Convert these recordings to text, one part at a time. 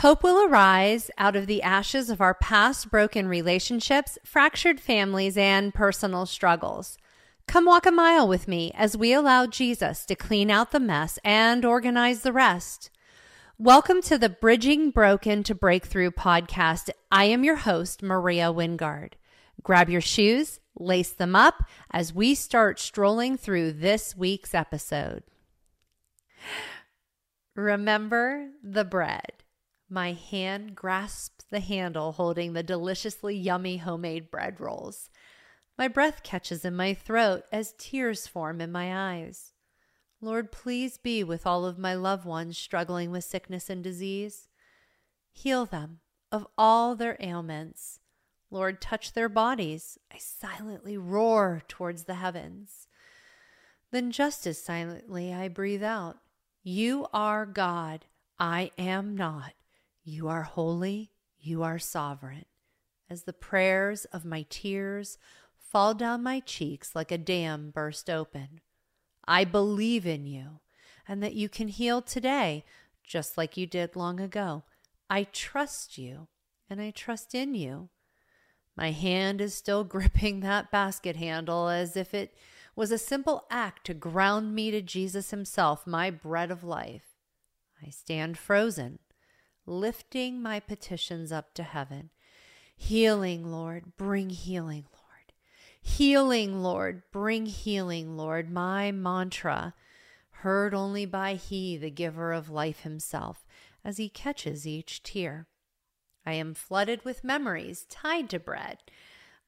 Hope will arise out of the ashes of our past broken relationships, fractured families, and personal struggles. Come walk a mile with me as we allow Jesus to clean out the mess and organize the rest. Welcome to the Bridging Broken to Breakthrough podcast. I am your host, Maria Wingard. Grab your shoes, lace them up as we start strolling through this week's episode. Remember the bread. My hand grasps the handle holding the deliciously yummy homemade bread rolls. My breath catches in my throat as tears form in my eyes. Lord, please be with all of my loved ones struggling with sickness and disease. Heal them of all their ailments. Lord, touch their bodies. I silently roar towards the heavens. Then, just as silently, I breathe out You are God. I am not. You are holy, you are sovereign. As the prayers of my tears fall down my cheeks like a dam burst open, I believe in you and that you can heal today just like you did long ago. I trust you and I trust in you. My hand is still gripping that basket handle as if it was a simple act to ground me to Jesus Himself, my bread of life. I stand frozen lifting my petitions up to heaven. Healing, Lord, bring healing, Lord. Healing, Lord, bring healing, Lord. My mantra, heard only by He, the giver of life Himself, as He catches each tear. I am flooded with memories tied to bread.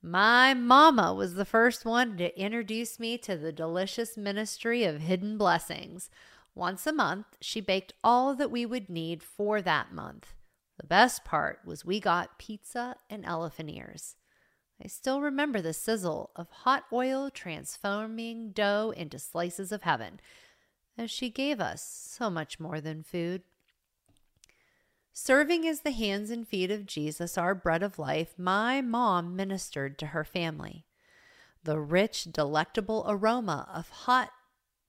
My mama was the first one to introduce me to the delicious ministry of hidden blessings. Once a month, she baked all that we would need for that month. The best part was we got pizza and elephant ears. I still remember the sizzle of hot oil transforming dough into slices of heaven, as she gave us so much more than food. Serving as the hands and feet of Jesus, our bread of life, my mom ministered to her family. The rich, delectable aroma of hot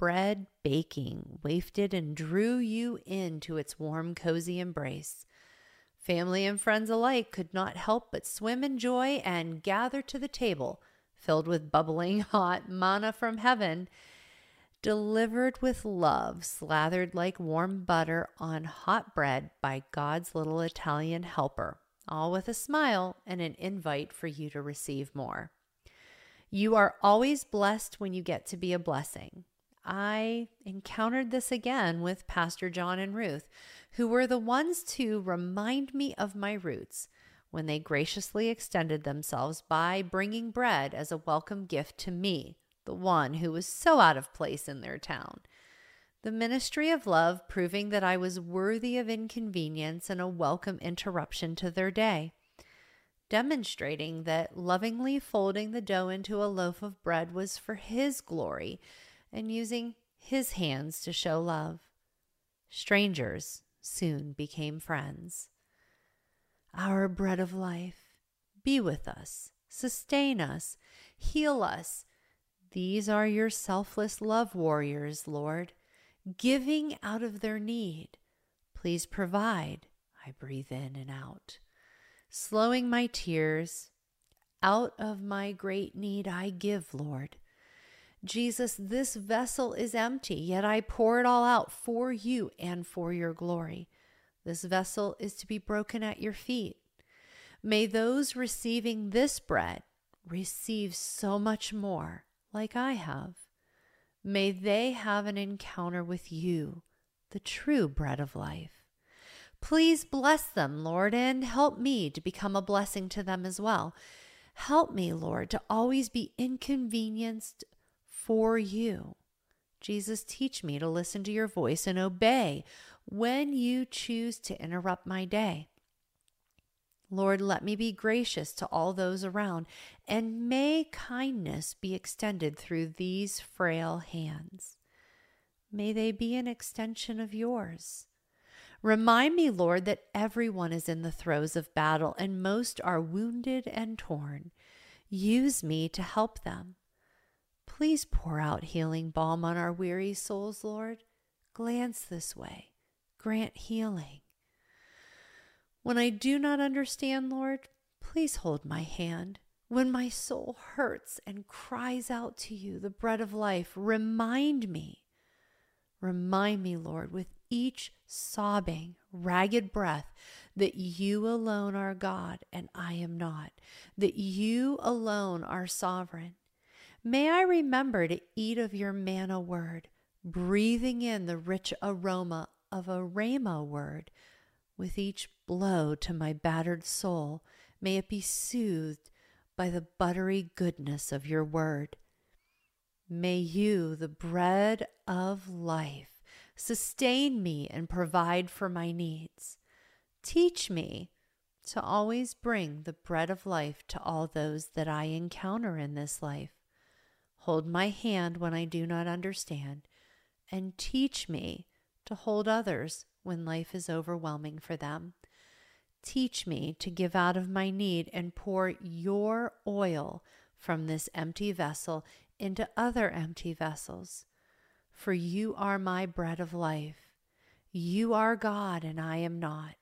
bread baking wafted and drew you into its warm, cozy embrace. Family and friends alike could not help but swim in joy and gather to the table filled with bubbling hot manna from heaven, delivered with love, slathered like warm butter on hot bread by God's little Italian helper, all with a smile and an invite for you to receive more. You are always blessed when you get to be a blessing. I encountered this again with Pastor John and Ruth, who were the ones to remind me of my roots when they graciously extended themselves by bringing bread as a welcome gift to me, the one who was so out of place in their town. The ministry of love proving that I was worthy of inconvenience and a welcome interruption to their day. Demonstrating that lovingly folding the dough into a loaf of bread was for His glory and using his hands to show love. Strangers soon became friends. Our bread of life, be with us, sustain us, heal us. These are your selfless love warriors, Lord, giving out of their need. Please provide. I breathe in and out, slowing my tears. Out of my great need, I give, Lord. Jesus, this vessel is empty, yet I pour it all out for you and for your glory. This vessel is to be broken at your feet. May those receiving this bread receive so much more, like I have. May they have an encounter with you, the true bread of life. Please bless them, Lord, and help me to become a blessing to them as well. Help me, Lord, to always be inconvenienced for you. Jesus, teach me to listen to your voice and obey when you choose to interrupt my day. Lord, let me be gracious to all those around, and may kindness be extended through these frail hands. May they be an extension of yours. Remind me, Lord, that everyone is in the throes of battle and most are wounded and torn. Use me to help them. Please pour out healing balm on our weary souls, Lord. Glance this way. Grant healing. When I do not understand, Lord, please hold my hand. When my soul hurts and cries out to you, the bread of life, remind me. Remind me, Lord, with each sobbing, ragged breath, that you alone are God and I am not, that you alone are sovereign. May I remember to eat of your manna word, breathing in the rich aroma of a rhema word with each blow to my battered soul, may it be soothed by the buttery goodness of your word. May you, the bread of life, sustain me and provide for my needs. Teach me to always bring the bread of life to all those that I encounter in this life. Hold my hand when I do not understand, and teach me to hold others when life is overwhelming for them. Teach me to give out of my need and pour your oil from this empty vessel into other empty vessels. For you are my bread of life. You are God, and I am not.